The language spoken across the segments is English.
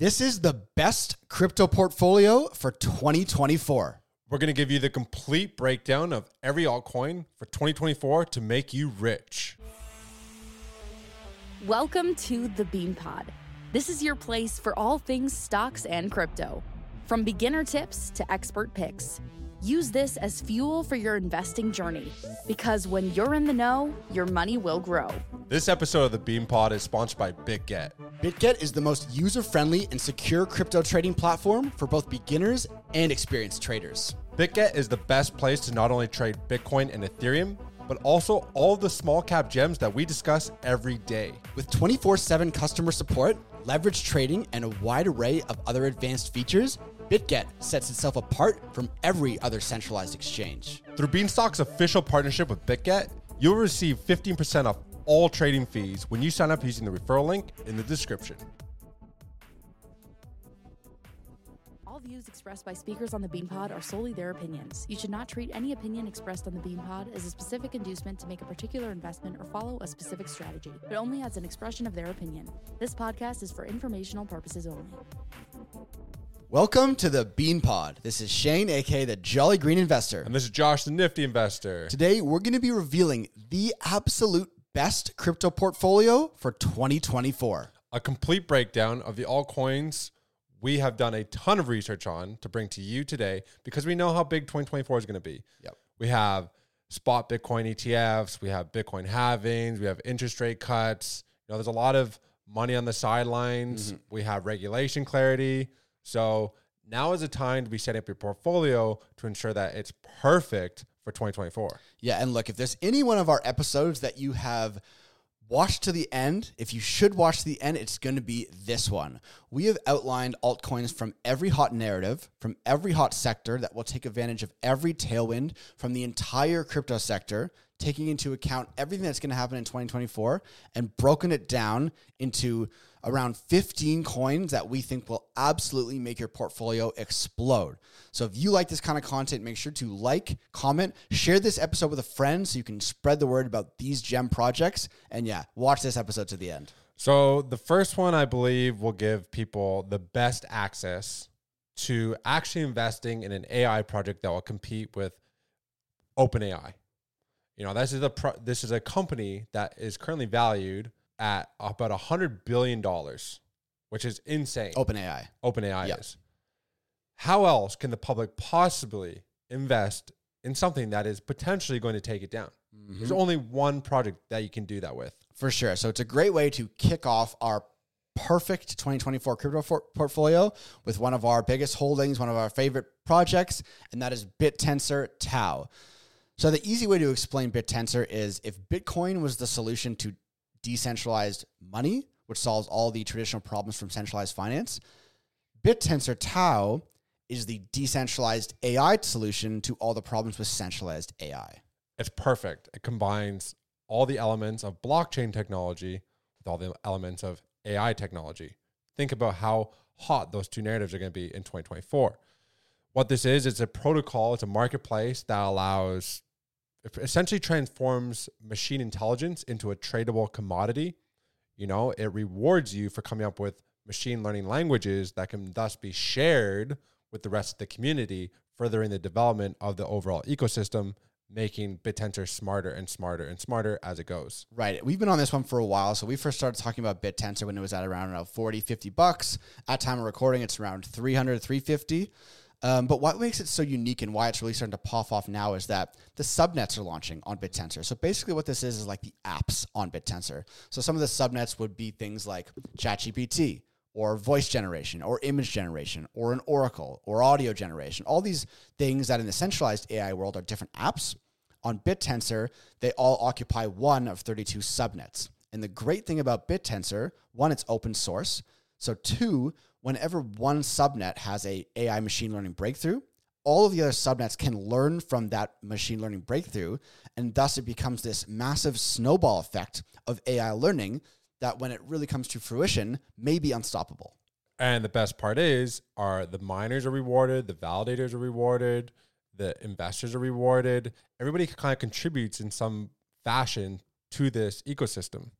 This is the best crypto portfolio for 2024. We're going to give you the complete breakdown of every altcoin for 2024 to make you rich. Welcome to the Bean Pod. This is your place for all things stocks and crypto. From beginner tips to expert picks, use this as fuel for your investing journey because when you're in the know, your money will grow. This episode of the Bean Pod is sponsored by BitGet. BitGet is the most user friendly and secure crypto trading platform for both beginners and experienced traders. BitGet is the best place to not only trade Bitcoin and Ethereum, but also all the small cap gems that we discuss every day. With 24 7 customer support, leverage trading, and a wide array of other advanced features, BitGet sets itself apart from every other centralized exchange. Through Beanstalk's official partnership with BitGet, you'll receive 15% off all trading fees when you sign up using the referral link in the description. All views expressed by speakers on the BeanPod are solely their opinions. You should not treat any opinion expressed on the BeanPod as a specific inducement to make a particular investment or follow a specific strategy, but only as an expression of their opinion. This podcast is for informational purposes only. Welcome to the Bean Pod. This is Shane, aka the Jolly Green Investor. And this is Josh, the Nifty Investor. Today, we're going to be revealing the absolute best crypto portfolio for 2024. A complete breakdown of the altcoins we have done a ton of research on to bring to you today because we know how big 2024 is going to be. Yep. We have spot Bitcoin ETFs, we have Bitcoin halvings, we have interest rate cuts. You know, there's a lot of money on the sidelines. Mm-hmm. We have regulation clarity. So now is the time to be setting up your portfolio to ensure that it's perfect for 2024. Yeah, and look, if there's any one of our episodes that you have watched to the end, if you should watch to the end, it's going to be this one. We have outlined altcoins from every hot narrative, from every hot sector that will take advantage of every tailwind from the entire crypto sector, taking into account everything that's going to happen in 2024 and broken it down into around 15 coins that we think will absolutely make your portfolio explode. So if you like this kind of content, make sure to like, comment, share this episode with a friend so you can spread the word about these gem projects. And yeah, watch this episode to the end. So the first one I believe will give people the best access to actually investing in an AI project that will compete with OpenAI. You know, this is a pro- this is a company that is currently valued at about a hundred billion dollars, which is insane. OpenAI. OpenAI Yep. is. How else can the public possibly invest in something that is potentially going to take it down? There's mm-hmm. only one project that you can do that with. For sure. So it's a great way to kick off our perfect 2024 crypto for- portfolio with one of our biggest holdings, one of our favorite projects, and that is BitTensor Tau. So the easy way to explain BitTensor is if Bitcoin was the solution to decentralized money, which solves all the traditional problems from centralized finance, BitTensor Tau is the decentralized AI solution to all the problems with centralized AI. It's perfect. It combines all the elements of blockchain technology with all the elements of AI technology. Think about how hot those two narratives are going to be in 2024. What this is, it's a protocol, it's a marketplace that allows, essentially transforms machine intelligence into a tradable commodity. You know, it rewards you for coming up with machine learning languages that can thus be shared with the rest of the community, furthering the development of the overall ecosystem making BitTensor smarter and smarter and smarter as it goes. Right. We've been on this one for a while. So we first started talking about BitTensor when it was at around uh, 40, 50 bucks. At time of recording, it's around 300, 350. Um, but what makes it so unique and why it's really starting to pop off now is that the subnets are launching on BitTensor. So basically, what this is is like the apps on BitTensor. So some of the subnets would be things like ChatGPT or voice generation or image generation or an Oracle or audio generation. All these things that in the centralized AI world are different apps. On BitTensor, they all occupy one of 32 subnets. And the great thing about BitTensor, one, it's open source. So two, whenever one subnet has a AI machine learning breakthrough, all of the other subnets can learn from that machine learning breakthrough. And thus it becomes this massive snowball effect of AI learning that when it really comes to fruition may be unstoppable. And the best part is, are the miners are rewarded, the validators are rewarded, the investors are rewarded. Everybody kind of contributes in some fashion to this ecosystem.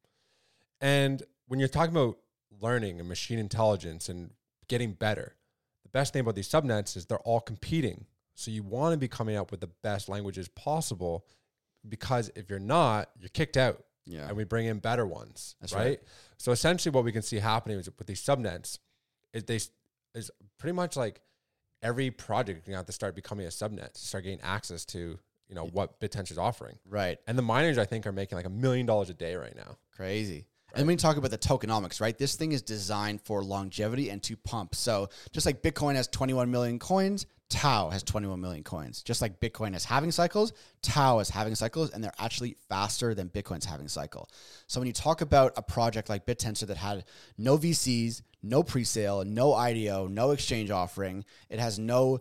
And when you're talking about learning and machine intelligence and getting better. The best thing about these subnets is they're all competing. So you want to be coming up with the best languages possible because if you're not, you're kicked out. Yeah. And we bring in better ones. Right? right. So essentially what we can see happening is with these subnets is they is pretty much like every project to have to start becoming a subnet to start getting access to, you know, what BitTensor is offering. Right. And the miners I think are making like a million dollars a day right now. Crazy. And when you talk about the tokenomics, right? This thing is designed for longevity and to pump. So just like Bitcoin has 21 million coins, Tau has 21 million coins. Just like Bitcoin has halving cycles, Tau is halving cycles, and they're actually faster than Bitcoin's halving cycle. So when you talk about a project like BitTensor that had no VCs, no pre-sale, no IDO, no exchange offering, it has no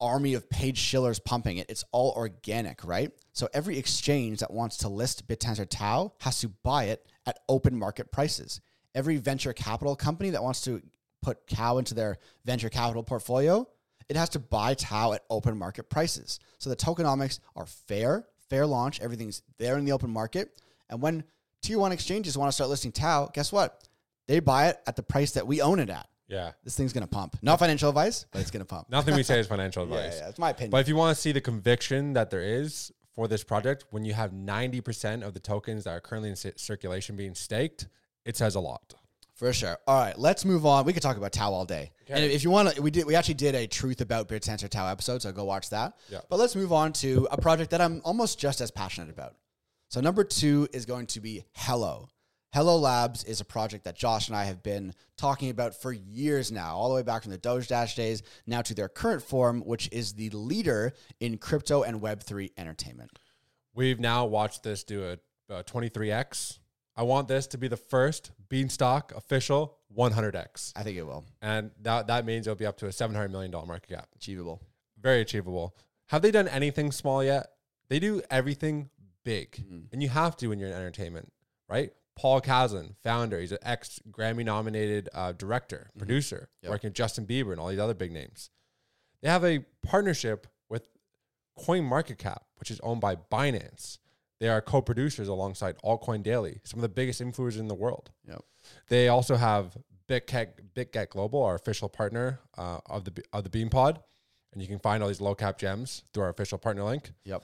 army of paid shillers pumping it. It's all organic, right? So every exchange that wants to list BitTensor Tau has to buy it at open market prices. Every venture capital company that wants to put Tau into their venture capital portfolio, it has to buy Tau at open market prices. So the tokenomics are fair, fair launch, everything's there in the open market. And when tier one exchanges want to start listing Tau, guess what? They buy it at the price that we own it at. Yeah. This thing's gonna pump. Not financial advice, but it's gonna pump. Nothing we say is financial yeah, advice. yeah, that's my opinion. But if you want to see the conviction that there is for this project, when you have 90% of the tokens that are currently in ci- circulation being staked, it says a lot. For sure. All right, let's move on. We could talk about Tau all day. And if you want to, we did. We actually did a truth about BitTensor Tau episode, so go watch that. Yeah. But let's move on to a project that I'm almost just as passionate about. So number two is going to be Hello. Hello Labs is a project that Josh and I have been talking about for years now, all the way back from the Doge Dash days, now to their current form, which is the leader in crypto and Web3 entertainment. We've now watched this do a, a 23x. I want this to be the first Beanstalk official 100x. I think it will. And that, that means it'll be up to a $700 million market cap. Achievable. Very achievable. Have they done anything small yet? They do everything big. Mm-hmm. And you have to when you're in entertainment, right? Paul Kazan, founder, he's an ex Grammy nominated uh, director, producer, Yep. working with Justin Bieber and all these other big names. They have a partnership with CoinMarketCap, which is owned by Binance. They are co producers alongside Altcoin Daily, some of the biggest influencers in the world. Yep. They also have BitGet, BitGet Global, our official partner uh, of the of the Beanpod, and you can find all these low cap gems through our official partner link. Yep.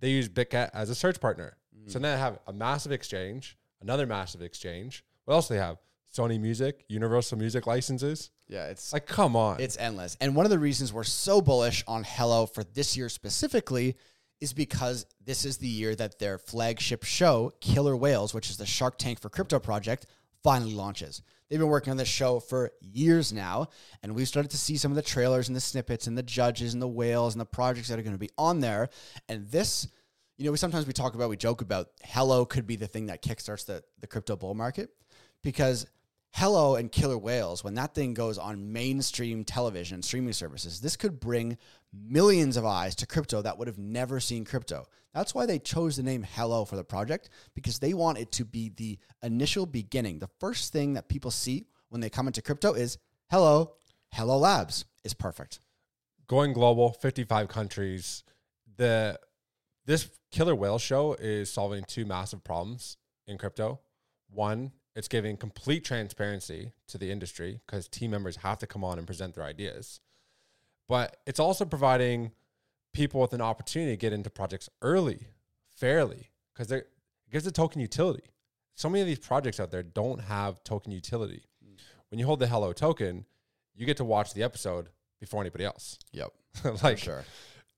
They use BitGet as a search partner, so then they have a massive exchange, another massive exchange. What else do they have? Sony Music, Universal Music licenses. Yeah, it's Like, come on, It's endless. And one of the reasons we're so bullish on Hello for this year specifically is because this is the year that their flagship show, Killer Whales, which is the Shark Tank for Crypto project, finally launches. They've been working on this show for years now, and we've started to see some of the trailers and the snippets and the judges and the whales and the projects that are going to be on there. And this, you know, we sometimes we talk about, we joke about Hello could be the thing that kickstarts the, the crypto bull market because Hello and Killer Whales, when that thing goes on mainstream television, streaming services, this could bring millions of eyes to crypto that would have never seen crypto. That's why they chose the name Hello for the project, because they want it to be the initial beginning. The first thing that people see when they come into crypto is Hello, Hello Labs is perfect. going global, 55 countries. The this killer whale show is solving two massive problems in crypto. One, it's giving complete transparency to the industry because team members have to come on and present their ideas. But it's also providing people with an opportunity to get into projects early, fairly, because it gives a token utility. So many of these projects out there don't have token utility. Mm. When you hold the Hello token, you get to watch the episode before anybody else. Yep. like, sure.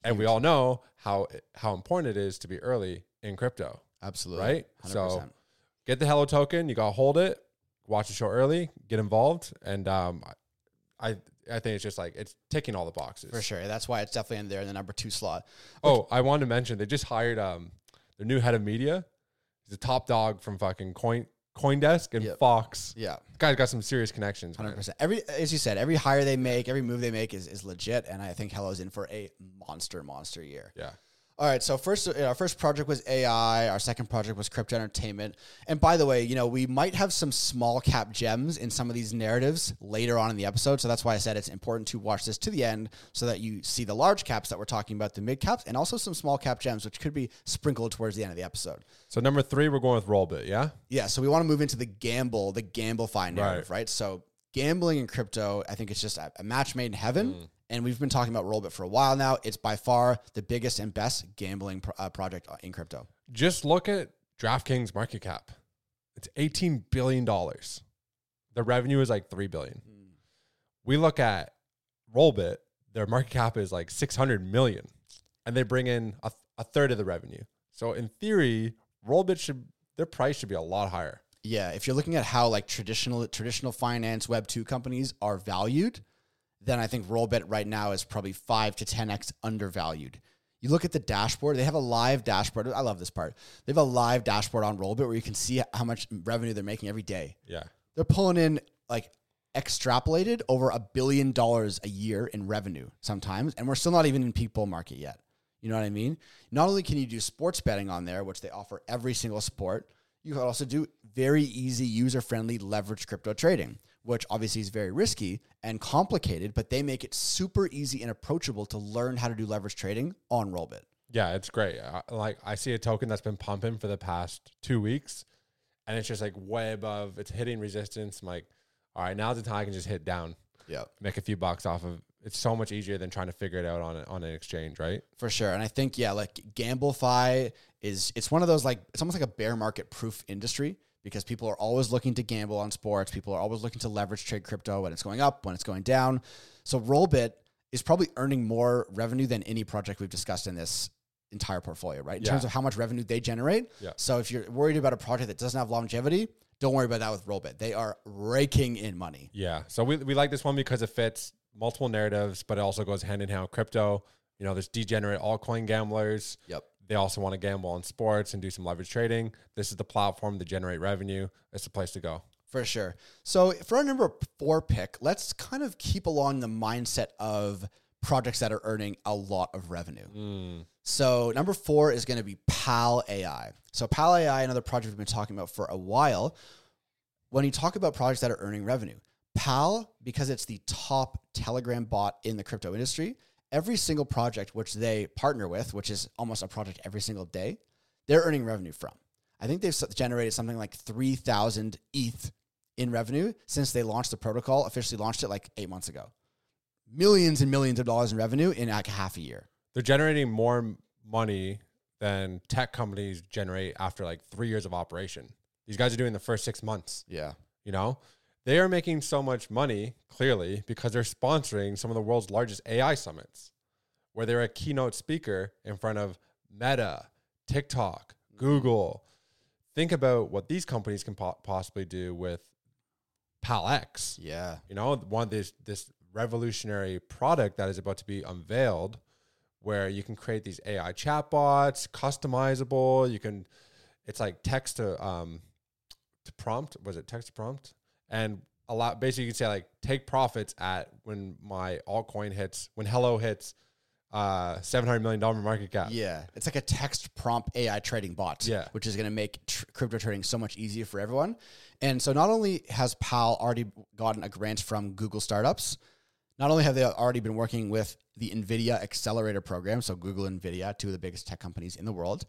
And we all know how how important it is to be early in crypto, Absolutely. right? 100%. So get the Hello token. You gotta hold it, watch the show early, get involved, and um, I I think it's just like it's ticking all the boxes. for sure. That's why it's definitely in there in the number two slot. Oh, I wanted to mention they just hired um their new head of media. He's a top dog from fucking Coin CoinDesk and Yep. Fox. Yeah. The guy's got some serious connections. man. Hundred percent. Every as you said, every hire they make, every move they make is, is legit, and I think Hello's in for a monster, monster year. Yeah. All right, so first, uh, our first project was AI. Our second project was crypto entertainment. And by the way, you know we might have some small cap gems in some of these narratives later on in the episode. So that's why I said it's important to watch this to the end so that you see the large caps that we're talking about, the mid caps, and also some small cap gems, which could be sprinkled towards the end of the episode. So number three, we're going with Rollbit. Yeah. Yeah, so we want to move into the gamble, the GambleFi narrative, Right. right? So gambling in crypto, I think it's just a, a match made in heaven. And we've been talking about Rollbit for a while now. It's by far the biggest and best gambling pro- uh, project in crypto. Just look at DraftKings market cap. It's $18 billion. The revenue is like 3 billion. We look at Rollbit, their market cap is like 600 million and they bring in a, a third of the revenue. So in theory, Rollbit should their price should be a lot higher. Yeah, if you're looking at how like traditional traditional finance Web two companies are valued, then I think Rollbit right now is probably five to ten x undervalued. You look at the dashboard; they have a live dashboard. I love this part. They have a live dashboard on Rollbit where you can see how much revenue they're making every day. Yeah. They're pulling in like extrapolated over a billion dollars a year in revenue sometimes, and we're still not even in peak bull market yet. You know what I mean? Not only can you do sports betting on there, which they offer every single sport, you can also do very easy, user friendly leverage crypto trading, which obviously is very risky and complicated, but they make it super easy and approachable to learn how to do leverage trading on Rollbit. Yeah, it's great. I, like I see a token that's been pumping for the past two weeks, and it's just like way above. It's hitting resistance. I'm like, all right, now's the time I can just hit down, Yeah. make a few bucks off of. It's so much easier than trying to figure it out on a, on an exchange, right? For sure. And I think, yeah, like GambleFi is it's one of those like it's almost like a bear market proof industry because people are always looking to gamble on sports. People are always looking to leverage trade crypto when it's going up, when it's going down. So Rollbit is probably earning more revenue than any project we've discussed in this entire portfolio, right? In Yeah. terms of how much revenue they generate. Yeah. So if you're worried about a project that doesn't have longevity, don't worry about that with Rollbit. They are raking in money. Yeah. So we, we like this one because it fits multiple narratives, but it also goes hand in hand with crypto. You know, there's degenerate altcoin gamblers. Yep. They also want to gamble on sports and do some leverage trading. This is the platform to generate revenue. It's the place to go. For sure. So for our number four pick, let's kind of keep along the mindset of projects that are earning a lot of revenue. Mm. So number four is going to be PAAL AI. So PAAL AI, another project we've been talking about for a while. When you talk about projects that are earning revenue, PAAL, because it's the top Telegram bot in the crypto industry, every single project which they partner with, which is almost a project every single day, they're earning revenue from. I think they've generated something like 3,000 ETH in revenue since they launched the protocol, officially launched it like eight months ago. Millions and millions of dollars in revenue in like half a year. They're generating more money than tech companies generate after like three years of operation. These guys are doing the first six months. Yeah. You know, they are making so much money clearly because they're sponsoring some of the world's largest AI summits, where they're a keynote speaker in front of Meta, TikTok, Google. Think about what these companies can po- possibly do with PalX. Yeah. You know, one this this revolutionary product that is about to be unveiled, where you can create these AI chatbots, customizable. You can, it's like text to um to prompt. Was it text to prompt? And a lot. Basically, you can say like take profits at when my altcoin hits when Hello hits uh seven hundred million dollar market cap. Yeah, it's like a text prompt AI trading bot. Yeah. which is going to make tr- crypto trading so much easier for everyone. And so, not only has PAAL already gotten a grant from Google startups, not only have they already been working with the NVIDIA Accelerator program, so Google and NVIDIA, two of the biggest tech companies in the world,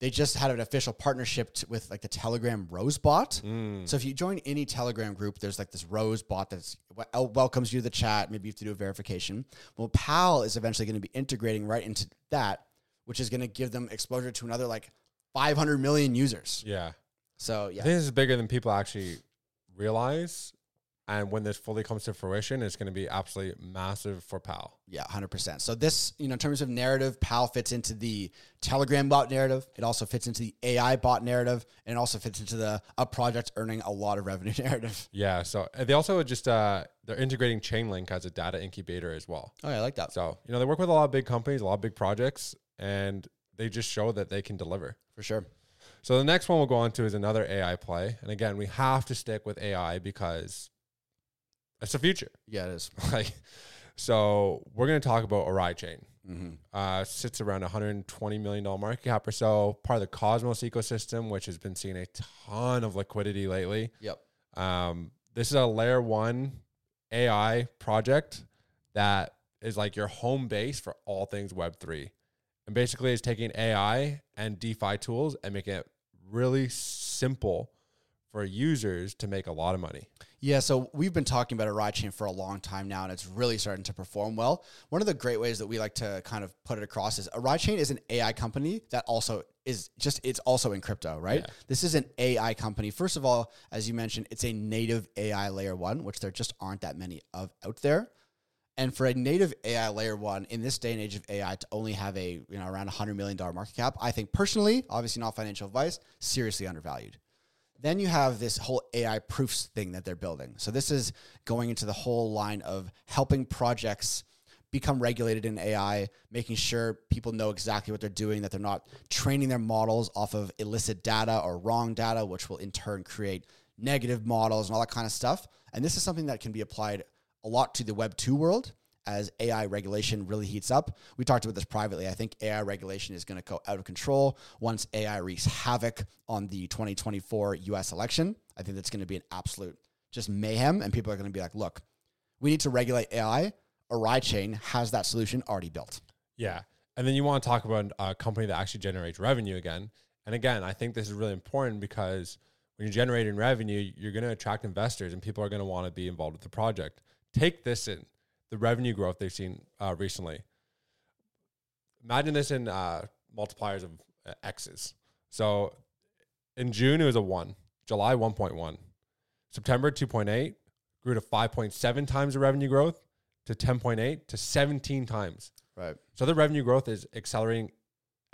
they just had an official partnership t- with like the Telegram Rose bot. Mm. So if you join any Telegram group, there's like this Rose bot that's wel- welcomes you to the chat. Maybe you have to do a verification. Well, PAAL is eventually going to be integrating right into that, which is going to give them exposure to another like 500 million users. Yeah. So I yeah, think this is bigger than people actually realize. And when this fully comes to fruition, it's going to be absolutely massive for PAAL. yeah, 100%. So this, you know, in terms of narrative, PAAL fits into the Telegram bot narrative. It also fits into the AI bot narrative, and it also fits into the a project earning a lot of revenue narrative. Yeah. So they also just uh, they're integrating Chainlink as a data incubator as well. Oh, yeah, I like that. So you know they work with a lot of big companies, a lot of big projects, and they just show that they can deliver. For sure. So the next one we'll go on to is another AI play, and again we have to stick with AI because it's the future. Yeah, it is. like, so we're going to talk about Oraichain. Mm-hmm. Uh, sits around 120 million dollar market cap or so. Part of the Cosmos ecosystem, which has been seeing a ton of liquidity lately. Yep. Um, this is a layer one AI project that is like your home base for all things Web3. And basically, is taking AI and DeFi tools and making it really simple for users to make a lot of money. Yeah, so we've been talking about Oraichain for a long time now, and it's really starting to perform well. One of the great ways that we like to kind of put it across is Oraichain is an AI company that also is just it's also in crypto, right? Yeah. This is an AI company. First of all, as you mentioned, it's a native AI layer one, which there just aren't that many of out there. And for a native AI layer one in this day and age of AI to only have a you know around a hundred million dollar market cap, I think personally, obviously not financial advice, seriously undervalued. Then you have this whole AI proofs thing that they're building. So this is going into the whole line of helping projects become regulated in AI, making sure people know exactly what they're doing, that they're not training their models off of illicit data or wrong data, which will in turn create negative models and all that kind of stuff. And this is something that can be applied a lot to the Web 2 world as AI regulation really heats up. We talked about this privately. I think AI regulation is going to go out of control once AI wreaks havoc on the 2024 US election. I think that's going to be an absolute just mayhem. And people are going to be like, look, we need to regulate AI. Oraichain has that solution already built. Yeah. And then you want to talk about uh, a company that actually generates revenue again. And again, I think this is really important because when you're generating revenue, you're going to attract investors and people are going to want to be involved with the project. Take this in the revenue growth they've seen uh, recently. Imagine this in uh, multipliers of uh, X's. So in June, it was a one, July, 1.1, September, 2.8, grew to 5.7 times the revenue growth, to 10.8, to 17 times. Right. So the revenue growth is accelerating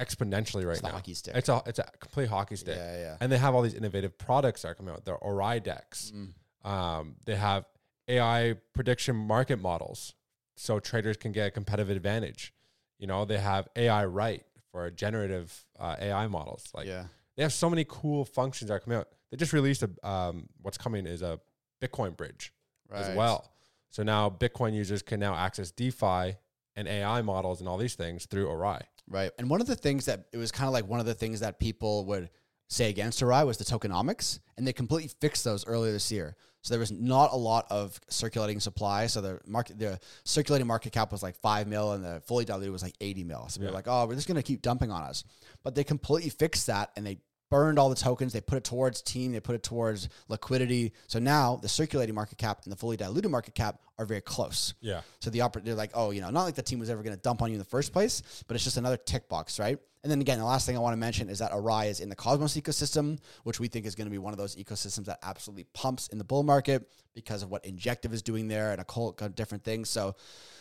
exponentially right It's now. hockey stick. It's a it's a complete hockey stick. Yeah, yeah. And they have all these innovative products that are coming out. They're OraiDEX. Mm. Um, they have AI prediction market models, so traders can get a competitive advantage. You know, they have AI right for generative uh, AI models. Like yeah. they have so many cool functions that are coming out. They just released a um, what's coming is a Bitcoin bridge as well. So now Bitcoin users can now access DeFi and AI models and all these things through Orai. Right. And one of the things that it was kind of like one of the things that people would say against Orai was the tokenomics, and they completely fixed those earlier this year. So there was not a lot of circulating supply. So the market, the circulating market cap was like five mil, and the fully diluted was like eighty mil. So we were like, oh, we're just going to keep dumping on us. But they completely fixed that, and they burned all the tokens. They put it towards team. They put it towards liquidity. So now the circulating market cap and the fully diluted market cap are very close. Yeah. So the oper- they're like, oh, you know, not like the team was ever going to dump on you in the first place, but it's just another tick box, right? And then again, the last thing I want to mention is that Orai is in the Cosmos ecosystem, which we think is going to be one of those ecosystems that absolutely pumps in the bull market because of what Injective is doing there and a of different things. So,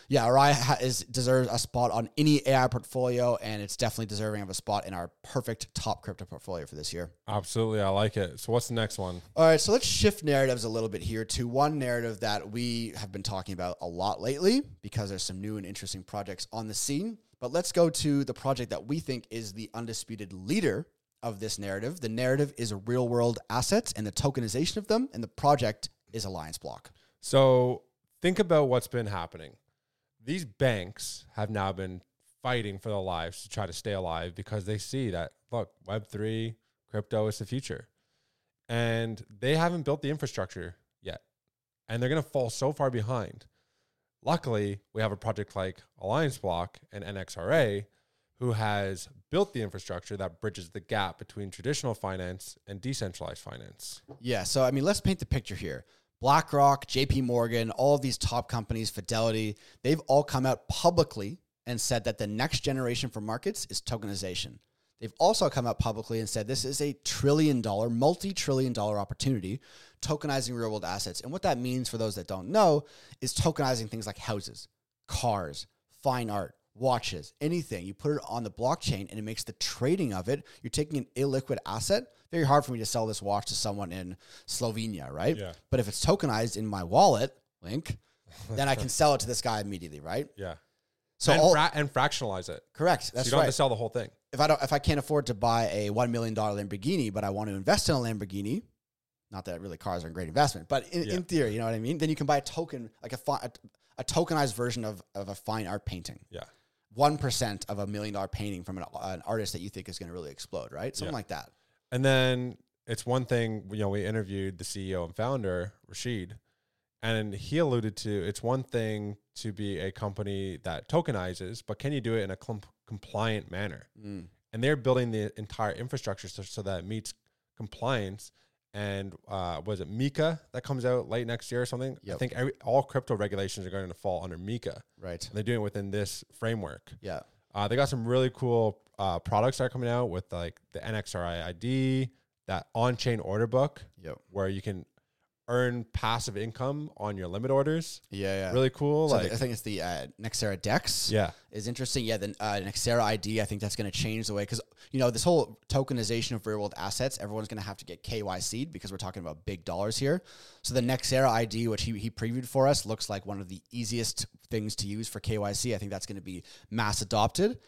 yeah, Orai ha- is deserves a spot on any AI portfolio, and it's definitely deserving of a spot in our perfect top crypto portfolio for this year. Absolutely. I like it. So what's the next one? All right, so let's shift narratives a little bit here to one narrative that we have been talking about a lot lately because there's some new and interesting projects on the scene. But let's go to the project that we think is the undisputed leader of this narrative. The narrative is real world assets and the tokenization of them, and the project is Alliance Block. So think about what's been happening. These banks have now been fighting for their lives to try to stay alive because they see that look, Web3, crypto is the future. And they haven't built the infrastructure yet. And they're going to fall so far behind. Luckily, we have a project like Alliance Block and NXRA who has built the infrastructure that bridges the gap between traditional finance and decentralized finance. Yeah, so I mean, let's paint the picture here. BlackRock, JP Morgan, all of these top companies, Fidelity, they've all come out publicly and said that the next generation for markets is tokenization. They've also come out publicly and said this is a trillion dollar, multi trillion dollar opportunity, tokenizing real world assets. And what that means for those that don't know is tokenizing things like houses, cars, fine art, watches, anything. You put it on the blockchain and it makes the trading of it. You're taking an illiquid asset. Very hard for me to sell this watch to someone in Slovenia, right? Yeah. But if it's tokenized in my wallet, Link, then I can sell it to this guy immediately, right? Yeah. So and, all, fra- and fractionalize it. correct. So That's you don't right. have to sell the whole thing. If I don't, if I can't afford to buy a one million dollar Lamborghini, but I want to invest in a Lamborghini, not that really cars are a great investment, but in, Yeah. in theory, you know what I mean. Then you can buy a token, like a, a, a tokenized version of, of a fine art painting. Yeah. One percent of a million dollar painting from an, an artist that you think is going to really explode, right? Something Yeah. like that. And then it's one thing, you know, we interviewed the CEO and founder, Rachid, and he alluded to it's one thing to be a company that tokenizes, but can you do it in a com- compliant manner? Mm. And they're building the entire infrastructure so, so that it meets compliance and uh, was it MiCA that comes out late next year or something? I think every, all crypto regulations are going to fall under MiCA. Right. And they're doing it within this framework. Yeah. Uh, they got some really cool uh, products that are coming out with like the NXRI ID, that on-chain order book Yep. where you can earn passive income on your limit orders. Yeah. Yeah. Really cool. So like I think it's the uh, Nexera Dex. yeah, is interesting. Yeah, the uh, Nexera ID, I think that's going to change the way because you know this whole tokenization of real world assets. Everyone's going to have to get KYC'd because we're talking about big dollars here. So the Nexera ID, which he, he previewed for us, looks like one of the easiest things to use for KYC. I think that's going to be mass adopted.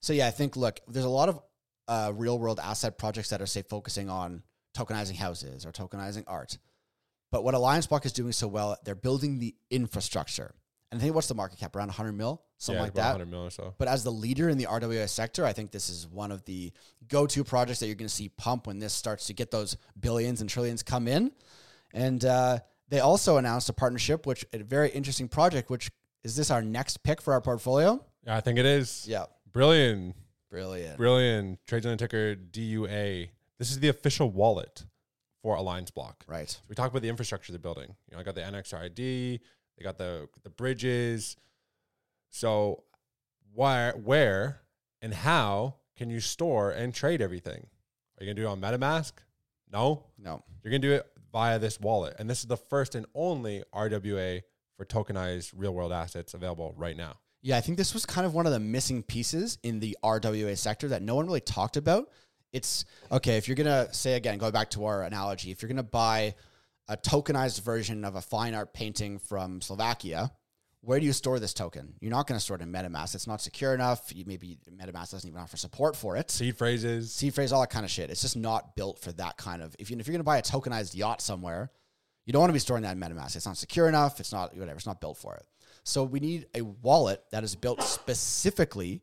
So yeah, I think look, there's a lot of uh, real world asset projects that are say focusing on tokenizing houses or tokenizing art. But what Alliance Block is doing so well, they're building the infrastructure. And I think what's the market cap around 100 mil, something yeah, like about that. 100 mil or so. But as the leader in the RWA sector, I think this is one of the go-to projects that you're going to see pump when this starts to get those billions and trillions come in. And uh, they also announced a partnership, which a very interesting project. Which is this our next pick for our portfolio? Yeah, I think it is. Yeah, Brillion. Brillion. Brillion. Trades on the ticker DUA. This is the official wallet for Alliance Block. Right. So we talked about the infrastructure they're building. You know, I got the NXRID, they got the the bridges. So where where and how can you store and trade everything? Are you gonna do it on MetaMask? No. No. You're gonna do it via this wallet. And this is the first and only RWA for tokenized real world assets available right now. Yeah, I think this was kind of one of the missing pieces in the RWA sector that no one really talked about. It's okay, if you're going to say again, going back to our analogy, if you're going to buy a tokenized version of a fine art painting from Slovakia, where do you store this token? You're not going to store it in MetaMask. It's not secure enough. You, maybe MetaMask doesn't even offer support for it. Seed phrases. seed phrase, all that kind of shit. It's just not built for that kind of. If, you, if you're going to buy a tokenized yacht somewhere, you don't want to be storing that in MetaMask. It's not secure enough. It's not whatever. It's not built for it. So we need a wallet that is built specifically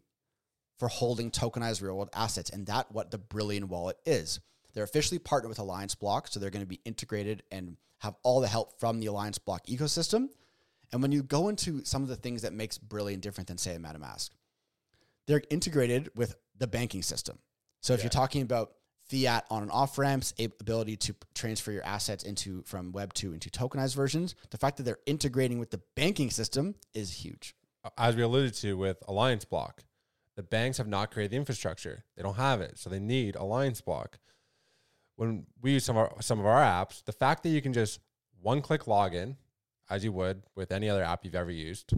for holding tokenized real world assets, and that what the Brillion wallet is. They're officially partnered with Alliance Block, so they're going to be integrated and have all the help from the Alliance Block ecosystem. And when you go into some of the things that makes Brillion different than say a MetaMask, they're integrated with the banking system. So if Yeah. you're talking about fiat on and off ramps, ability to transfer your assets into from Web two into tokenized versions, the fact that they're integrating with the banking system is huge. as we alluded to with Alliance Block, the banks have not created the infrastructure. They don't have it, so they need Alliance Block. When we use some of our, some of our apps, the fact that you can just one click login, as you would with any other app you've ever used,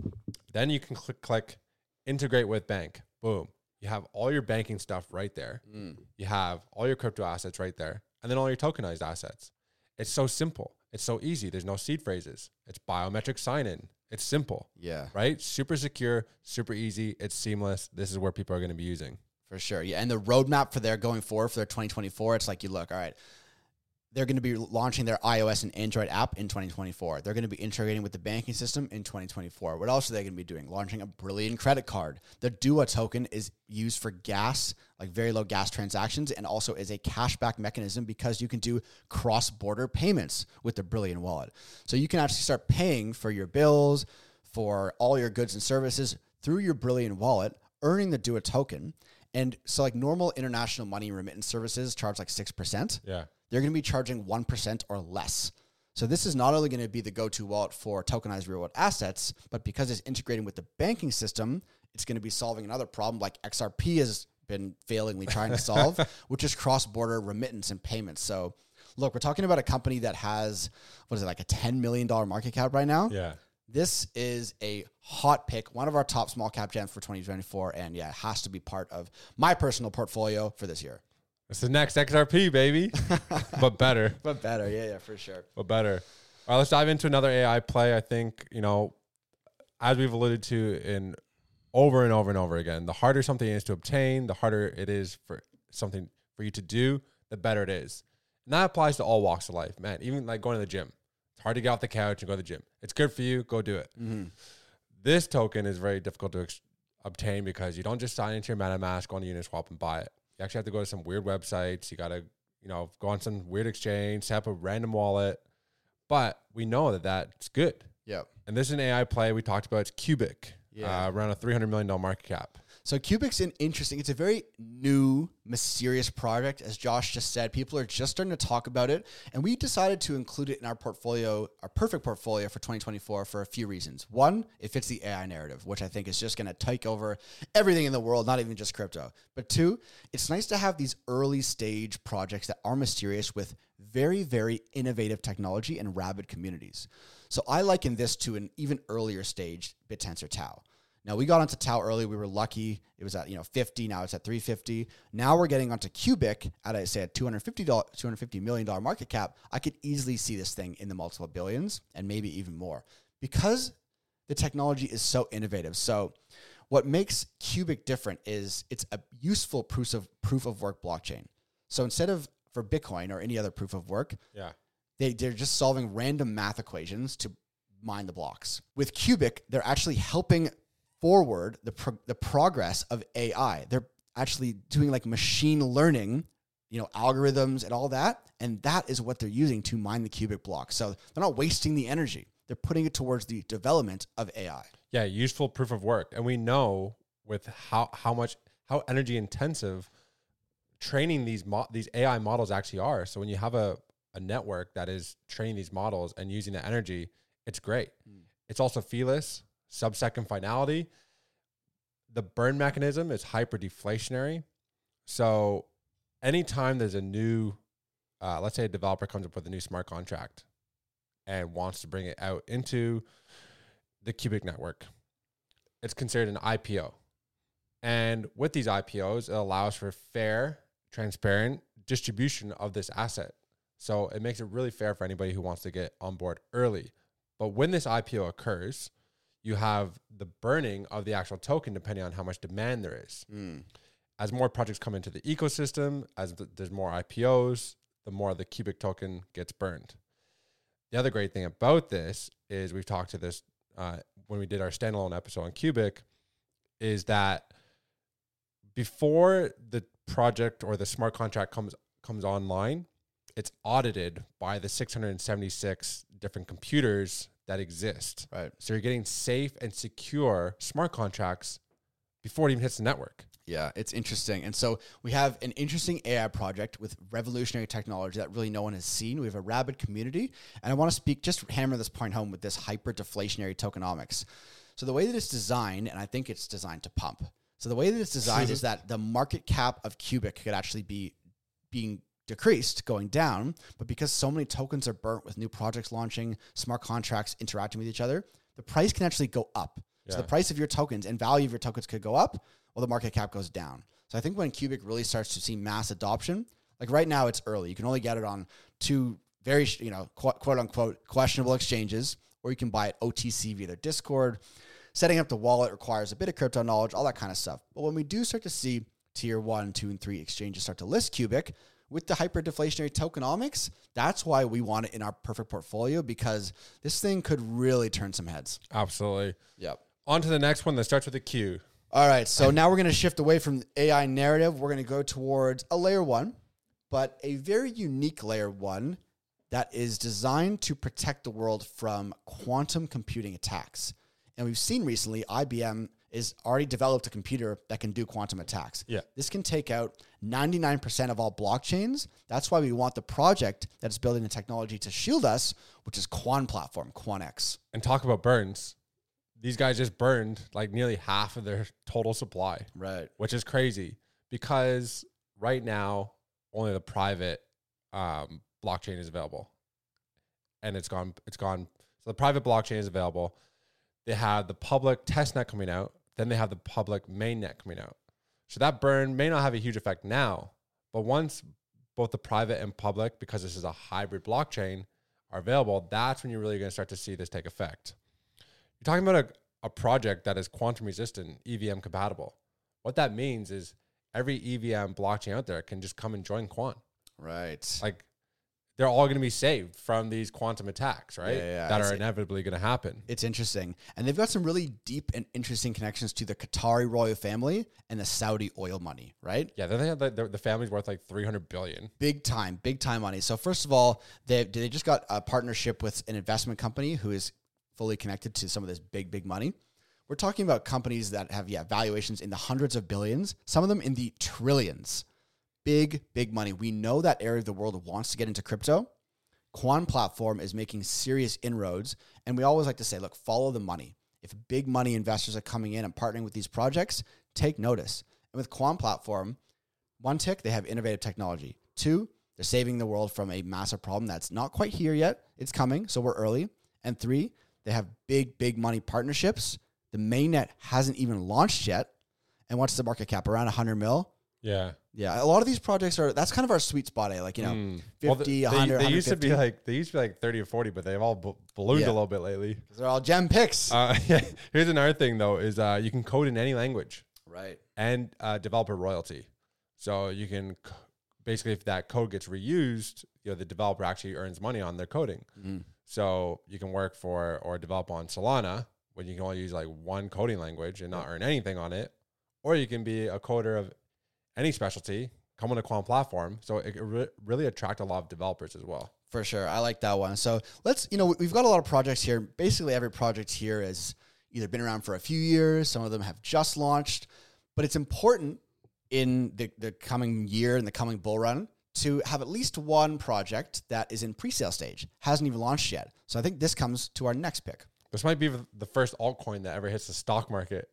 then you can click click integrate with bank. Boom, you have all your banking stuff right there. Mm. You have all your crypto assets right there, and then all your tokenized assets. It's so simple. It's so easy. There's no seed phrases. It's biometric sign in. It's simple Yeah, right? Super secure, super easy. It's seamless. This is where people are going to be using. for sure. Yeah, and the roadmap for their going forward for their 2024, it's like you look, all right, they're going to be launching their iOS and Android app in 2024. They're going to be integrating with the banking system in 2024. What else are they going to be doing? Launching a Brillion credit card. The Dua token is used for gas, like very low gas transactions, and also is a cashback mechanism because you can do cross border payments with the Brillion wallet. So you can actually start paying for your bills, for all your goods and services through your Brillion wallet, earning the Dua token. And so, like normal international money remittance services charge like 6% Yeah. They're going to be charging 1% or less. So this is not only going to be the go-to wallet for tokenized real world assets, but because it's integrating with the banking system, it's going to be solving another problem like XRP has been failingly trying to solve, which is cross-border remittance and payments. So look, we're talking about a company that has what is it like a $10 million market cap right now? Yeah. This is a hot pick, one of our top small cap gems for 2024 and yeah, it has to be part of my personal portfolio for this year. It's the next XRP, baby, but better, But better, yeah, yeah, for sure. but better. All right, let's dive into another AI play. I think, you know, as we've alluded to in over and over and over again, the harder something is to obtain, the harder it is for something for you to do, the better it is. And that applies to all walks of life, man. Even like going to the gym. It's hard to get off the couch and go to the gym. It's good for you, go do it. Mm-hmm. This token is very difficult to ex- obtain because you don't just sign into your MetaMask, go on Uniswap and buy it. You actually have to go to some weird websites. You got to, you know, go on some weird exchange, set up a random wallet. But we know that that's good. Yep. And this is an AI play we talked about. It's Qubic, Yeah. uh, around a $300 million market cap. So Qubic's an interesting, it's a very new, mysterious project. As Josh just said, people are just starting to talk about it. And we decided to include it in our portfolio, our perfect portfolio for 2024 for a few reasons. One, it fits the AI narrative, which I think is just going to take over everything in the world, not even just crypto. But two, it's nice to have these early stage projects that are mysterious with very, very innovative technology and rabid communities. So I liken this to an even earlier stage BitTensor Tau. Now we got onto Tau early. We were lucky. It was at you know 50. Now it's at 350. Now we're getting onto Qubic at I say a 250 250 million dollar market cap. I could easily see this thing in the multiple billions and maybe even more because the technology is so innovative. So what makes Qubic different is it's a useful proof of proof of work blockchain. So instead of for Bitcoin or any other proof of work, Yeah. they, they're just solving random math equations to mine the blocks. With Qubic, they're actually helping forward the, pro- the progress of AI. They're actually doing like machine learning, you know, algorithms and all that. And that is what they're using to mine the Qubic block. So they're not wasting the energy. They're putting it towards the development of AI. Yeah, useful proof of work. And we know with how how much how energy intensive training these mo- these AI models actually are. So when you have a a network that is training these models and using the energy, it's great. Hmm. It's also feeless, sub second finality. The burn mechanism is hyper deflationary. So anytime there's a new, uh, let's say a developer comes up with a new smart contract and wants to bring it out into the Qubic network, it's considered an IPO. And with these IPOs, it allows for fair, transparent distribution of this asset. So it makes it really fair for anybody who wants to get on board early. But when this IPO occurs, you have the burning of the actual token depending on how much demand there is. As more projects come into the ecosystem, as th- there's more IPOs, the more the Qubic token gets burned. The other great thing about this is we've talked to this uh, when we did our standalone episode on Qubic, is that before the project or the smart contract comes comes online, it's audited by the 676 different computers that exist. Right. So you're getting safe and secure smart contracts before it even hits the network. Yeah, it's interesting. And so we have an interesting AI project with revolutionary technology that really no one has seen. We have a rabid community. And I want to speak, just hammer this point home with this hyper deflationary tokenomics. So the way that it's designed, and I think it's designed to pump. So the way that it's designed is that the market cap of Qubic could actually be being decreased, going down. But because so many tokens are burnt with new projects launching, smart contracts interacting with each other, the price can actually go up. So the price of your tokens and value of your tokens could go up, while the market cap goes down. So I think when Qubic really starts to see mass adoption, like right now it's early. You can only get it on two very, you know, quote, quote unquote questionable exchanges, or you can buy it OTC via their Discord. Setting up the wallet requires a bit of crypto knowledge, all that kind of stuff. But when we do start to see tier one, two, and three exchanges start to list Qubic with the hyperdeflationary tokenomics, that's why we want it in our perfect portfolio because this thing could really turn some heads. Absolutely. Yep. On to the next one that starts with a Q. All right, so now we're going to shift away from AI narrative. We're going to go towards a layer one, but a very unique layer one that is designed to protect the world from quantum computing attacks. And we've seen recently IBM is already developed a computer that can do quantum attacks. Yeah. This can take out 99% of all blockchains. That's why we want the project that's building the technology to shield us, which is Quan Platform, QANX. And talk about burns. These guys just burned like nearly half of their total supply. Right. which is crazy because right now only the private um, blockchain is available, and it's gone. It's gone. So the private blockchain is available. They have the public testnet coming out. Then they have the public mainnet coming out. So that burn may not have a huge effect now, but once both the private and public, because this is a hybrid blockchain, are available, that's when you're really going to start to see this take effect. You're talking about a, a project that is quantum resistant, EVM compatible. What that means is every EVM blockchain out there can just come and join Quant. Right. Like they're all going to be saved from these quantum attacks, right? Yeah, yeah, that are inevitably going to happen. It's interesting. And they've got some really deep and interesting connections to the Qatari royal family and the Saudi oil money, right? Yeah, they have like the, the family's worth like 300 billion. Big time, big time money. So, first of all, they, they just got a partnership with an investment company who is fully connected to some of this big, big money. we're talking about companies that have yeah valuations in the hundreds of billions, some of them in the trillions. Big, big money. We know that area of the world wants to get into crypto. QANplatform is making serious inroads, and we always like to say, look, follow the money. If big money investors are coming in and partnering with these projects, take notice. And with QANplatform, one tick, they have innovative technology. Two, they're saving the world from a massive problem that's not quite here yet. It's coming, so we're early. And three, they have big, big money partnerships. The mainnet hasn't even launched yet. And what's the market cap? Around 100 mil? Yeah. Yeah, a lot of these projects are, that's kind of our sweet spot, eh? Like, you know, Mm. 50, Well, they, 100, they used to be like they used to be like 30 or 40, but they've all b- ballooned Yeah. a little bit lately. they're all gem picks. Uh, here's another thing though: is uh, you can code in any language right. and uh, developer royalty. So you can c- basically, if that code gets reused, you know the developer actually earns money on their coding. Mhm. So you can work for or develop on Solana when you can only use like one coding language and not earn anything on it, or you can be a coder of any specialty, come on a QANplatform. So it re- really attract a lot of developers as well. For sure. I like that one. So let's, you know, we've got a lot of projects here. Basically, every project here has either been around for a few years, some of them have just launched, but it's important in the, the coming year and the coming bull run to have at least one project that is in pre-sale stage, hasn't even launched yet. So I think this comes to our next pick. This might be the first altcoin that ever hits the stock market,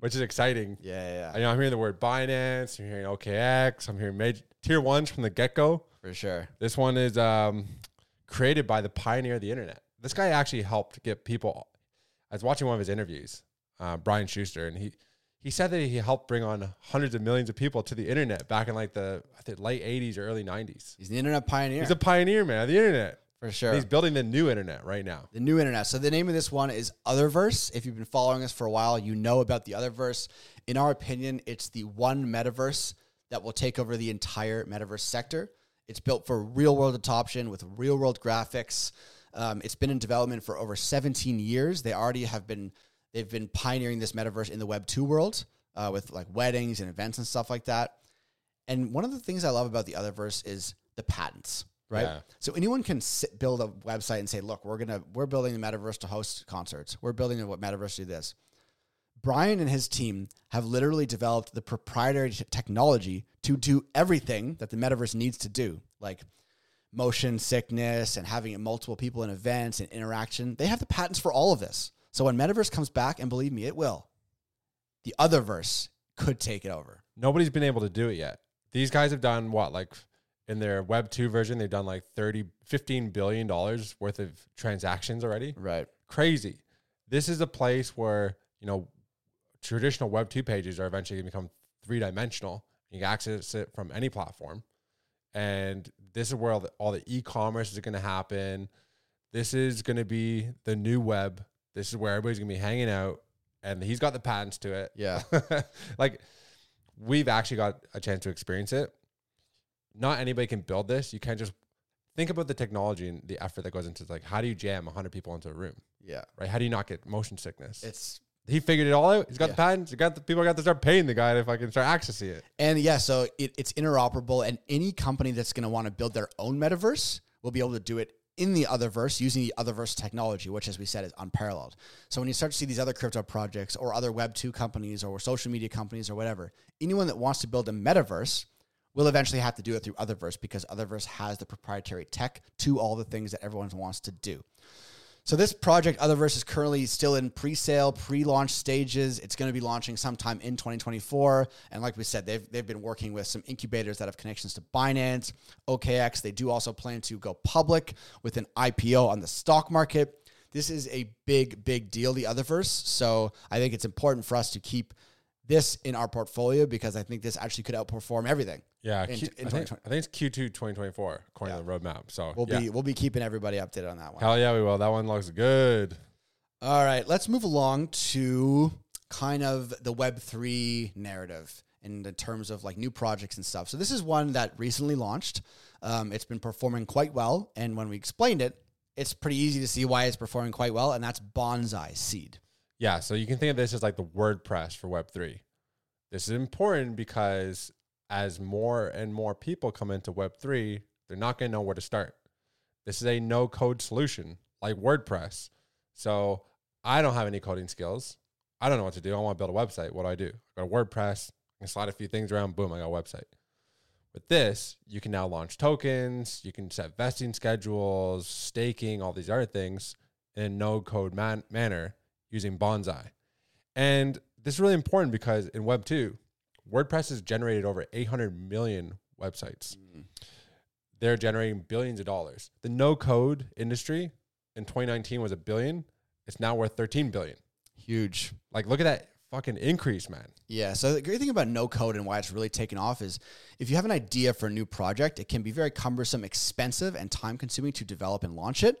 which is exciting. Yeah, yeah, I know I'm hearing the word Binance, I'm hearing OKX, I'm hearing major tier ones from the get go. for sure. This one is um, created by the pioneer of the internet. This guy actually helped get people. I was watching one of his interviews, uh, Brian Schuster, and he he said that he helped bring on hundreds of millions of people to the internet back in like the I think late 80s or early 90s. He's the internet pioneer. He's a pioneer, man, of the internet. For sure. He's building the new internet right now. The new internet. So the name of this one is Otherverse. If you've been following us for a while, you know about the Otherverse. In our opinion, it's the one metaverse that will take over the entire metaverse sector. It's built for real world adoption with real world graphics. Um, it's been in development for over 17 years. They already have been they've been pioneering this metaverse in the Web 2 world uh, with like weddings and events and stuff like that. And one of the things I love about the Otherverse is the patents, right? Yeah. So anyone can sit, build a website and say, "Look, we're gonna we're building the metaverse to host concerts. We're building what metaverse to do this." Brian and his team have literally developed the proprietary technology to do everything that the metaverse needs to do, like motion sickness and having multiple people in events and interaction. They have the patents for all of this. So when metaverse comes back, and believe me, it will, the Otherverse could take it over. Nobody's been able to do it yet. These guys have done what, like in their Web 2 version, they've done like 30, 15 billion dollars worth of transactions already. Right. Crazy. This is a place where, you know, traditional Web 2 pages are eventually going to become three dimensional. You can access it from any platform. And this is where all the, all the e commerce is going to happen. This is going to be the new web. This is where everybody's going to be hanging out. And he's got the patents to it. Yeah. like we've actually got a chance to experience it. Not anybody can build this. You can't just think about the technology and the effort that goes into it. like how do you jam 100 people into a room, Yeah. right? How do you not get motion sickness? It's he figured it all out. He's got Yeah. the patents. He got the people got to start paying the guy if I can start accessing it. And yeah, so it, it's interoperable, and any company that's going to want to build their own metaverse will be able to do it in the Otherverse using the Otherverse technology, which, as we said, is unparalleled. So when you start to see these other crypto projects or other Web two companies or social media companies or whatever, anyone that wants to build a metaverse will eventually have to do it through Otherverse because Otherverse has the proprietary tech to all the things that everyone wants to do. So this project, Otherverse, is currently still in pre-sale, pre-launch stages. It's going to be launching sometime in 2024. And like we said, they've they've been working with some incubators that have connections to Binance, OKX. They do also plan to go public with an IPO on the stock market. This is a big, big deal, the Otherverse. So I think it's important for us to keep this in our portfolio because I think this actually could outperform everything. Yeah, In- Q- in I, think, I think it's Q2 2024 according to the roadmap. So We'll yeah. be we'll be keeping everybody updated on that one. hell yeah, we will. That one looks good. All right, let's move along to kind of the Web3 narrative in the terms of like new projects and stuff. So this is one that recently launched. Um, it's been performing quite well, and when we explained it, it's pretty easy to see why it's performing quite well, and that's Bonsai Seed. Yeah, so you can think of this as like the WordPress for Web3. This is important because as more and more people come into Web3, they're not going to know where to start. This is a no code solution like WordPress. So I don't have any coding skills. I don't know what to do. I want to build a website. What do I do? I go to WordPress. I slide a few things around. Boom, I got a website. With this, you can now launch tokens. You can set vesting schedules, staking, all these other things in a no code man- manner using Bonsai. And this is really important because in Web 2, WordPress has generated over 800 million websites. Mm. They're generating billions of dollars. The no code industry in 2019 was a billion. It's now worth 13 billion. Huge. Like, look at that fucking increase, man. Yeah. So the great thing about no code and why it's really taken off is if you have an idea for a new project, it can be very cumbersome, expensive, and time consuming to develop and launch it.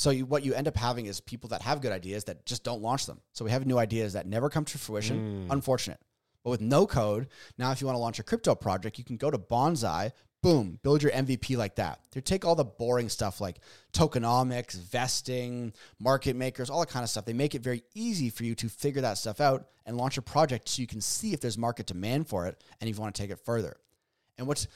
So you, what you end up having is people that have good ideas that just don't launch them. So we have new ideas that never come to fruition. Hmm. Unfortunate. But with no code, now if you want to launch a crypto project, you can go to Bonsai, boom, build your MVP like that. They take all the boring stuff like tokenomics, vesting, market makers, all that kind of stuff. They make it very easy for you to figure that stuff out and launch a project so you can see if there's market demand for it and if you want to take it further. And what's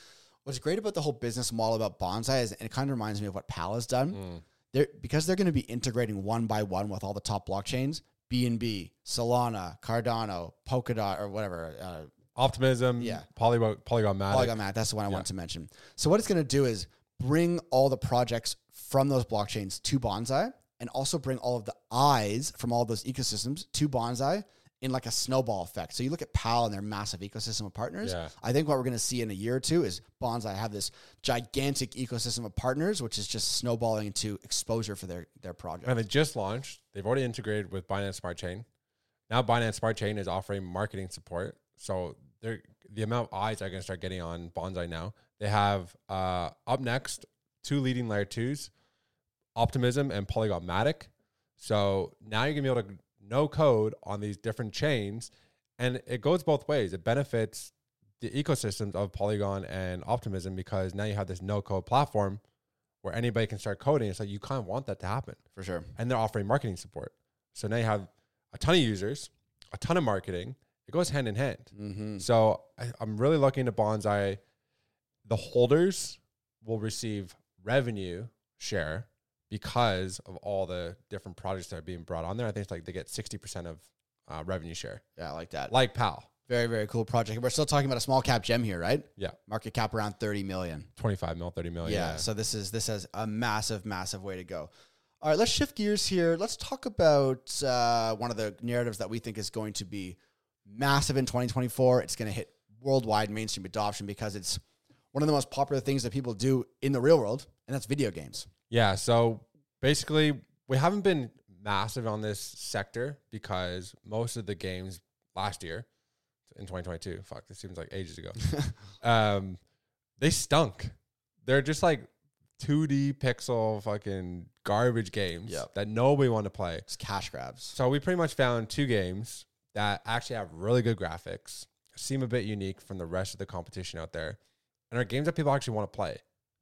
what's great about the whole business model about Bonsai is and it kind of reminds me of what PAAL has done. Hmm. They're because they're going to be integrating one by one with all the top blockchains, BNB, Solana, Cardano, Polkadot, or whatever, uh, Optimism, Yeah. Polygon, Polygon Matic. Polygon Matic. That's the one I want to mention. So what it's going to do is bring all the projects from those blockchains to Bonsai, and also bring all of the eyes from all those ecosystems to Bonsai in like a snowball effect. So you look at PAAL and their massive ecosystem of partners. Yeah. I think what we're going to see in a year or two is Bonds Bonsai have this gigantic ecosystem of partners, which is just snowballing into exposure for their their project. And they just launched. They've already integrated with Binance Smart Chain. Now Binance Smart Chain is offering marketing support. So they're the amount of eyes are going to start getting on Bonsai now. They have uh, up next two leading layer twos, Optimism and Polygon Matic. So now you're gonna be able to no code on these different chains, and it goes both ways. It benefits the ecosystems of Polygon and Optimism because now you have this no code platform where anybody can start coding. It's like you kind of want that to happen for sure. and they're offering marketing support. So now you have a ton of users, a ton of marketing. It goes hand in hand. Mm-hmm. So I, I'm really looking to Bonsai. The holders will receive revenue share because of all the different projects that are being brought on there. I think it's like they get 60% of uh, revenue share, Yeah, I like that. like PAAL. Very, very cool project. We're still talking about a small cap gem here, right? Yeah, Market cap around 30 million. 25 mil, 30 mil. yeah, Yeah. So this is this has a massive, massive way to go. All right, let's shift gears here. Let's talk about uh, one of the narratives that we think is going to be massive in 2024. It's going to hit worldwide mainstream adoption because it's one of the most popular things that people do in the real world, and that's video games. Yeah. So basically, we haven't been massive on this sector because most of the games last year in 2022, fuck, this seems like ages ago, um, they stunk. They're just like 2D pixel fucking garbage games Yep. that nobody wanted to play. It's cash grabs. So we pretty much found two games that actually have really good graphics, seem a bit unique from the rest of the competition out there, and are games that people actually want to play.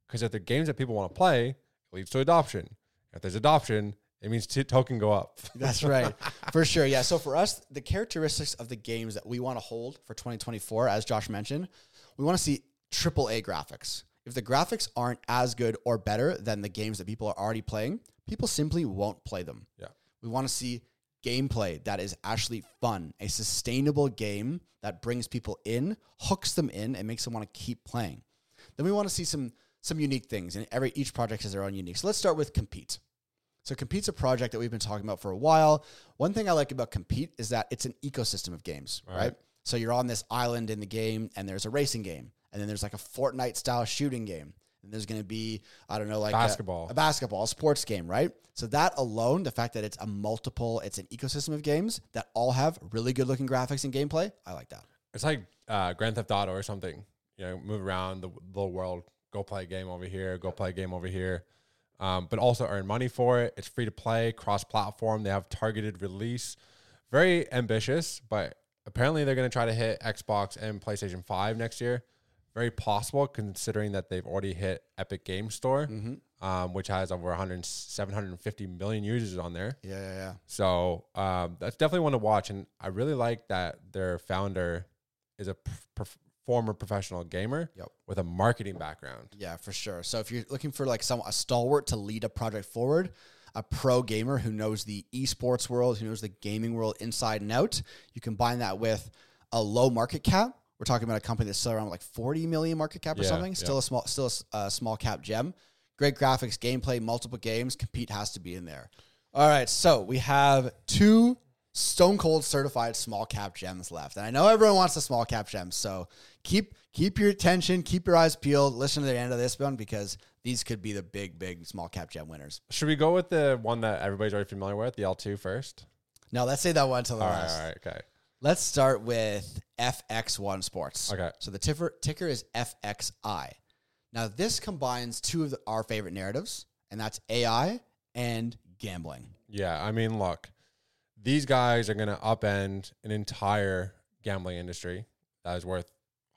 Because if they're games that people want to play, leads to adoption. If there's adoption, it means t- token go up. That's right. for sure. Yeah. So for us, the characteristics of the games that we want to hold for 2024, as Josh mentioned, we want to see triple A graphics. If the graphics aren't as good or better than the games that people are already playing, people simply won't play them. Yeah. We want to see gameplay that is actually fun, a sustainable game that brings people in, hooks them in, and makes them want to keep playing. Then we want to see some some unique things, and every each project has their own unique. So let's start with compete. So Compete's a project that we've been talking about for a while. One thing I like about Compete is that it's an ecosystem of games, right? right. So you're on this island in the game, and there's a racing game, and then there's like a Fortnite style shooting game, and there's going to be I don't know like a- Basketball. a, basketball, a sports game, right? So that alone, the fact that it's a multiple, it's an ecosystem of games that all have really good looking graphics and gameplay, I like that. It's like uh, Grand Theft Auto or something. You know, move around the little world, go play a game over here, go play a game over here. Um, but also earn money for it. It's free to play, cross platform. They have targeted release. Very ambitious, but apparently they're going to try to hit Xbox and PlayStation 5 next year. Very possible considering that they've already hit Epic Game Store, um, which has over 100, 750 million users on there. Yeah, yeah, yeah. So um, that's definitely one to watch, and I really like that their founder is a prof- former professional gamer Yep. with a marketing background. Yeah, for sure. So if you're looking for like some a stalwart to lead a project forward, a pro gamer who knows the esports world, who knows the gaming world inside and out. You combine that with a low market cap. We're talking about a company that's still around like 40 million market cap or Yeah, something. yeah. Still a small, still a small cap gem. Great graphics, gameplay, multiple games. Compete has to be in there. All right, so we have two stone cold certified small cap gems left, and I know everyone wants the small cap gems. So keep keep your attention, keep your eyes peeled. Listen to the end of this one because these could be the big, big small cap gem winners. Should we go with the one that everybody's already familiar with, the L2 first? Now let's say that one to the All right, last. all right, okay. Let's start with FX1 Sports. Okay. So the ticker, ticker is FXI. Now this combines two of the, our favorite narratives, and that's AI and gambling. Yeah, I mean, look, these guys are going to upend an entire gambling industry that is worth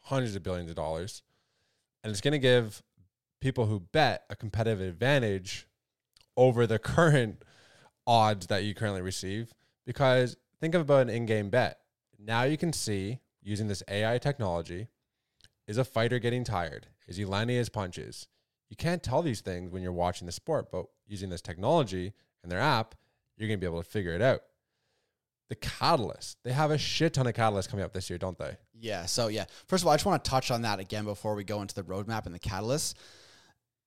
hundreds of billions of dollars. And it's going to give people who bet a competitive advantage over the current odds that you currently receive. Because think about an in game bet. Now you can see using this AI technology is a fighter getting tired? Is he landing his punches? You can't tell these things when you're watching the sport, but using this technology and their app, you're going to be able to figure it out. The catalyst, they have a shit ton of catalysts coming up this year, don't they? Yeah. So yeah, first of all, I just want to touch on that again before we go into the roadmap and the catalyst.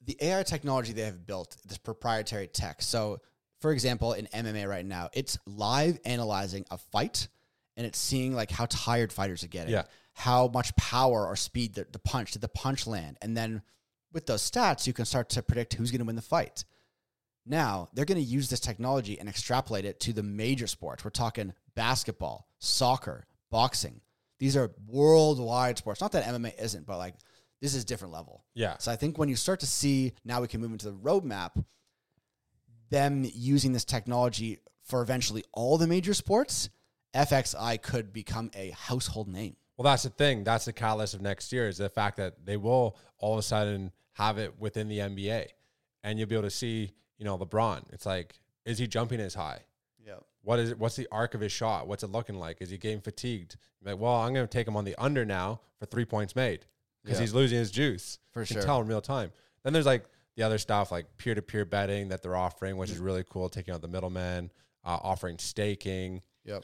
The AI technology they have built, this proprietary tech. So, for example, in MMA right now, it's live analyzing a fight, and it's seeing like how tired fighters are getting, Yeah. how much power or speed the, the punch did the punch land, and then with those stats, you can start to predict who's going to win the fight. Now, they're going to use this technology and extrapolate it to the major sports. We're talking basketball, soccer, boxing. These are worldwide sports. Not that MMA isn't, but like this is a different level. Yeah. So I think when you start to see now we can move into the roadmap, them using this technology for eventually all the major sports, FXI could become a household name. Well, that's the thing. That's the catalyst of next year is the fact that they will all of a sudden have it within the NBA, and you'll be able to see, you know, LeBron. It's like, is he jumping as high? Yeah. What is it? What's the arc of his shot? What's it looking like? Is he getting fatigued? Like, well, I'm going to take him on the under now for three points made because Yeah. he's losing his juice. For You can sure. tell in real time. Then there's like the other stuff like peer to peer betting that they're offering, which is really cool, taking out the middleman, uh, offering staking. Yep.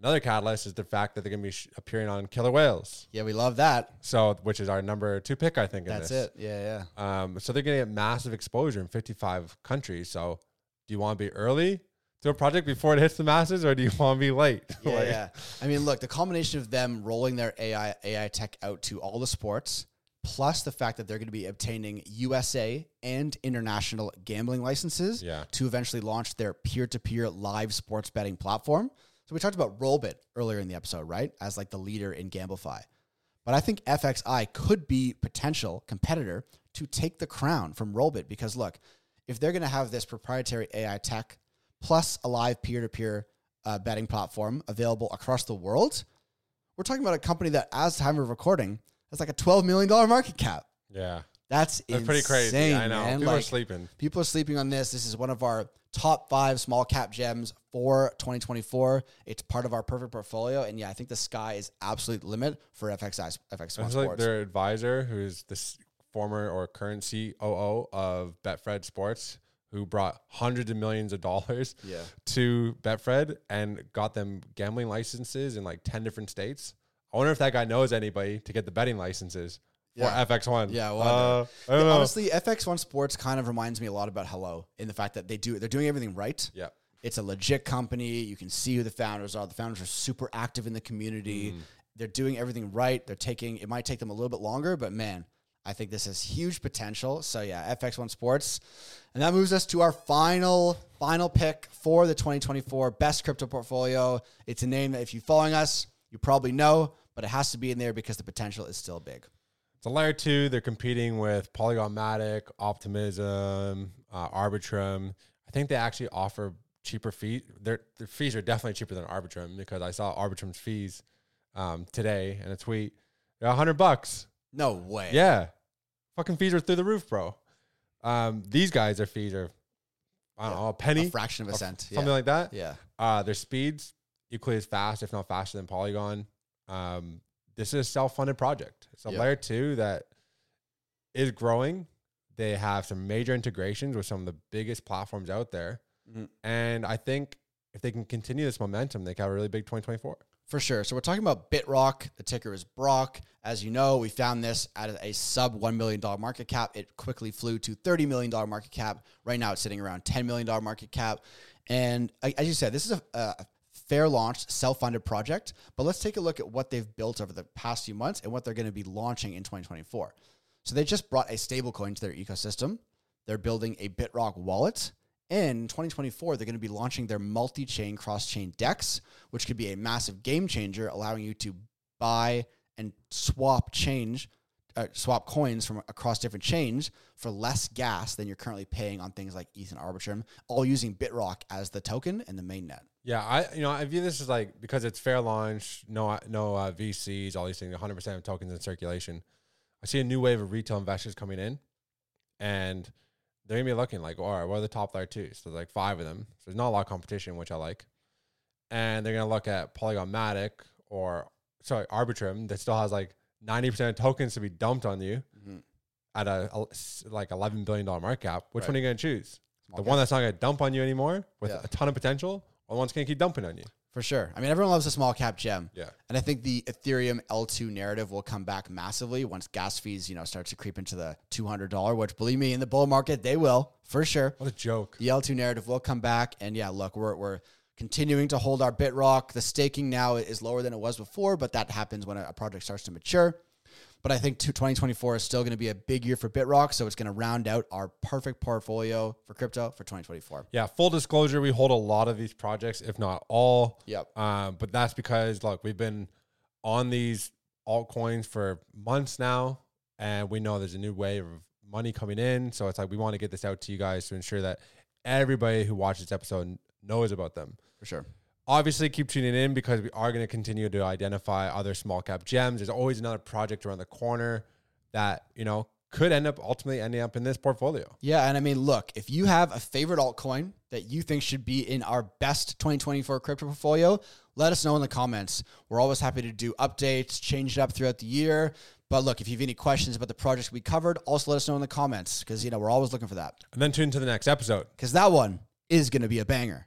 Another catalyst is the fact that they're going to be sh- appearing on Killer Whales. Yeah, we love that. So, which is our number two pick, I think. in That's this. it. Yeah, yeah. Um, so they're going to get massive exposure in 55 countries. So, do you want to be early to a project before it hits the masses, or do you want to be late? Yeah, Like- yeah. I mean, look, the combination of them rolling their AI AI tech out to all the sports, plus the fact that they're going to be obtaining USA and international gambling licenses Yeah. to eventually launch their peer-to-peer live sports betting platform. So we talked about Rollbit earlier in the episode, right? As like the leader in GambleFi. But I think FXI could be potential competitor to take the crown from Rollbit because look, if they're going to have this proprietary AI tech plus a live peer-to-peer uh, betting platform available across the world, we're talking about a company that, as time of recording, has like a twelve million dollar market cap. Yeah. That's That's pretty crazy. I know. man. People are sleeping. People are sleeping on this. This is one of our top five small cap gems for 2024. It's part of our perfect portfolio, and yeah, I think the sky is absolute limit for FXI FX1 It's like their advisor, who's the s- former or current COO of Betfred Sports, who brought hundreds of millions of dollars Yeah. to Betfred and got them gambling licenses in like 10 different states. I wonder if that guy knows anybody to get the betting licenses Yeah. for FX1. Yeah, well, Uh, wonder. I don't know. Honestly, FX1 Sports kind of reminds me a lot about Hello in the fact that they do they're doing everything right. yeah. It's a legit company. You can see who the founders are. The founders are super active in the community. They're doing everything right. They're taking it might take them a little bit longer, but man, I think this has huge potential. So yeah, FX1 Sports. And that moves us to our final final pick for the 2024 best crypto portfolio. It's a name that if you're following us, you probably know, but it has to be in there because the potential is still big. So layer two, they're competing with Polygon Matic, Optimism, uh, Arbitrum. I think they actually offer cheaper fees. Their their fees are definitely cheaper than Arbitrum because I saw Arbitrum's fees um, today in a tweet. They're hundred bucks. No way. Yeah, fucking fees are through the roof, bro. Um, these guys, their fees are I don't Yeah. know a penny, A fraction of a cent. something yeah. like that. yeah. Uh, their speeds equally as fast, if not faster than Polygon. Um, this is a self-funded project. It's a Yeah. layer two that is growing. They have some major integrations with some of the biggest platforms out there. Mm-hmm. And I think if they can continue this momentum, they can have a really big 2024. For sure. So we're talking about BitRock. The ticker is Brock. As you know, we found this at a sub $1 million market cap. It quickly flew to $30 million market cap. Right now, it's sitting around $10 million market cap. And as you said, this is a, a fair launched, self funded project. But let's take a look at what they've built over the past few months and what they're going to be launching in 2024. So they just brought a stablecoin to their ecosystem. They're building a BitRock wallet. In 2024, they're going to be launching their multi chain cross chain DEX, which could be a massive game changer, allowing you to buy and swap change, uh, swap coins from across different chains for less gas than you're currently paying on things like ETH and Arbitrum, all using BitRock as the token and the mainnet. Yeah, I you know I view this as like because it's fair launch, no no uh, VCs, all these things, 100 percent of tokens in circulation. I see a new wave of retail investors coming in, and they're gonna be looking like, all right, what are the top there too? So like five of them. So there's not a lot of competition, which I like. And they're gonna look at Polygon Matic or sorry Arbitrum that still has like 90 percent of tokens to be dumped on you Mhm. at a, a- like 11 billion dollar market cap. Which Right. one are you gonna choose? Small the cap. one that's not gonna dump on you anymore with Yeah. a ton of potential, one's gonna keep dumping on you? For sure. I mean, everyone loves a small cap gem. Yeah. And I think the Ethereum L2 narrative will come back massively once gas fees, you know, start to creep into the $200, which believe me, in the bull market, they will for sure. What a joke. The L2 narrative will come back. And yeah, look, we're, we're continuing to hold our BitRock. The staking now is lower than it was before, but that happens when a project starts to mature. But I think 2024 is still going to be a big year for BitRock. So it's going to round out our perfect portfolio for crypto for 2024. Yeah, full disclosure, we hold a lot of these projects, if not all. Yep. Um, but that's because look, we've been on these altcoins for months now, and we know there's a new wave of money coming in. So it's like we want to get this out to you guys to ensure that everybody who watches this episode knows about them. For sure. Obviously, keep tuning in because we are going to continue to identify other small cap gems. There's always another project around the corner that you know could end up ultimately ending up in this portfolio. Yeah, and I mean, look, if you have a favorite altcoin that you think should be in our best 2024 crypto portfolio, let us know in the comments. We're always happy to do updates, change it up throughout the year. But look, if you have any questions about the projects we covered, also let us know in the comments because you know we're always looking for that. And then tune into the next episode. Because that one is going to be a banger.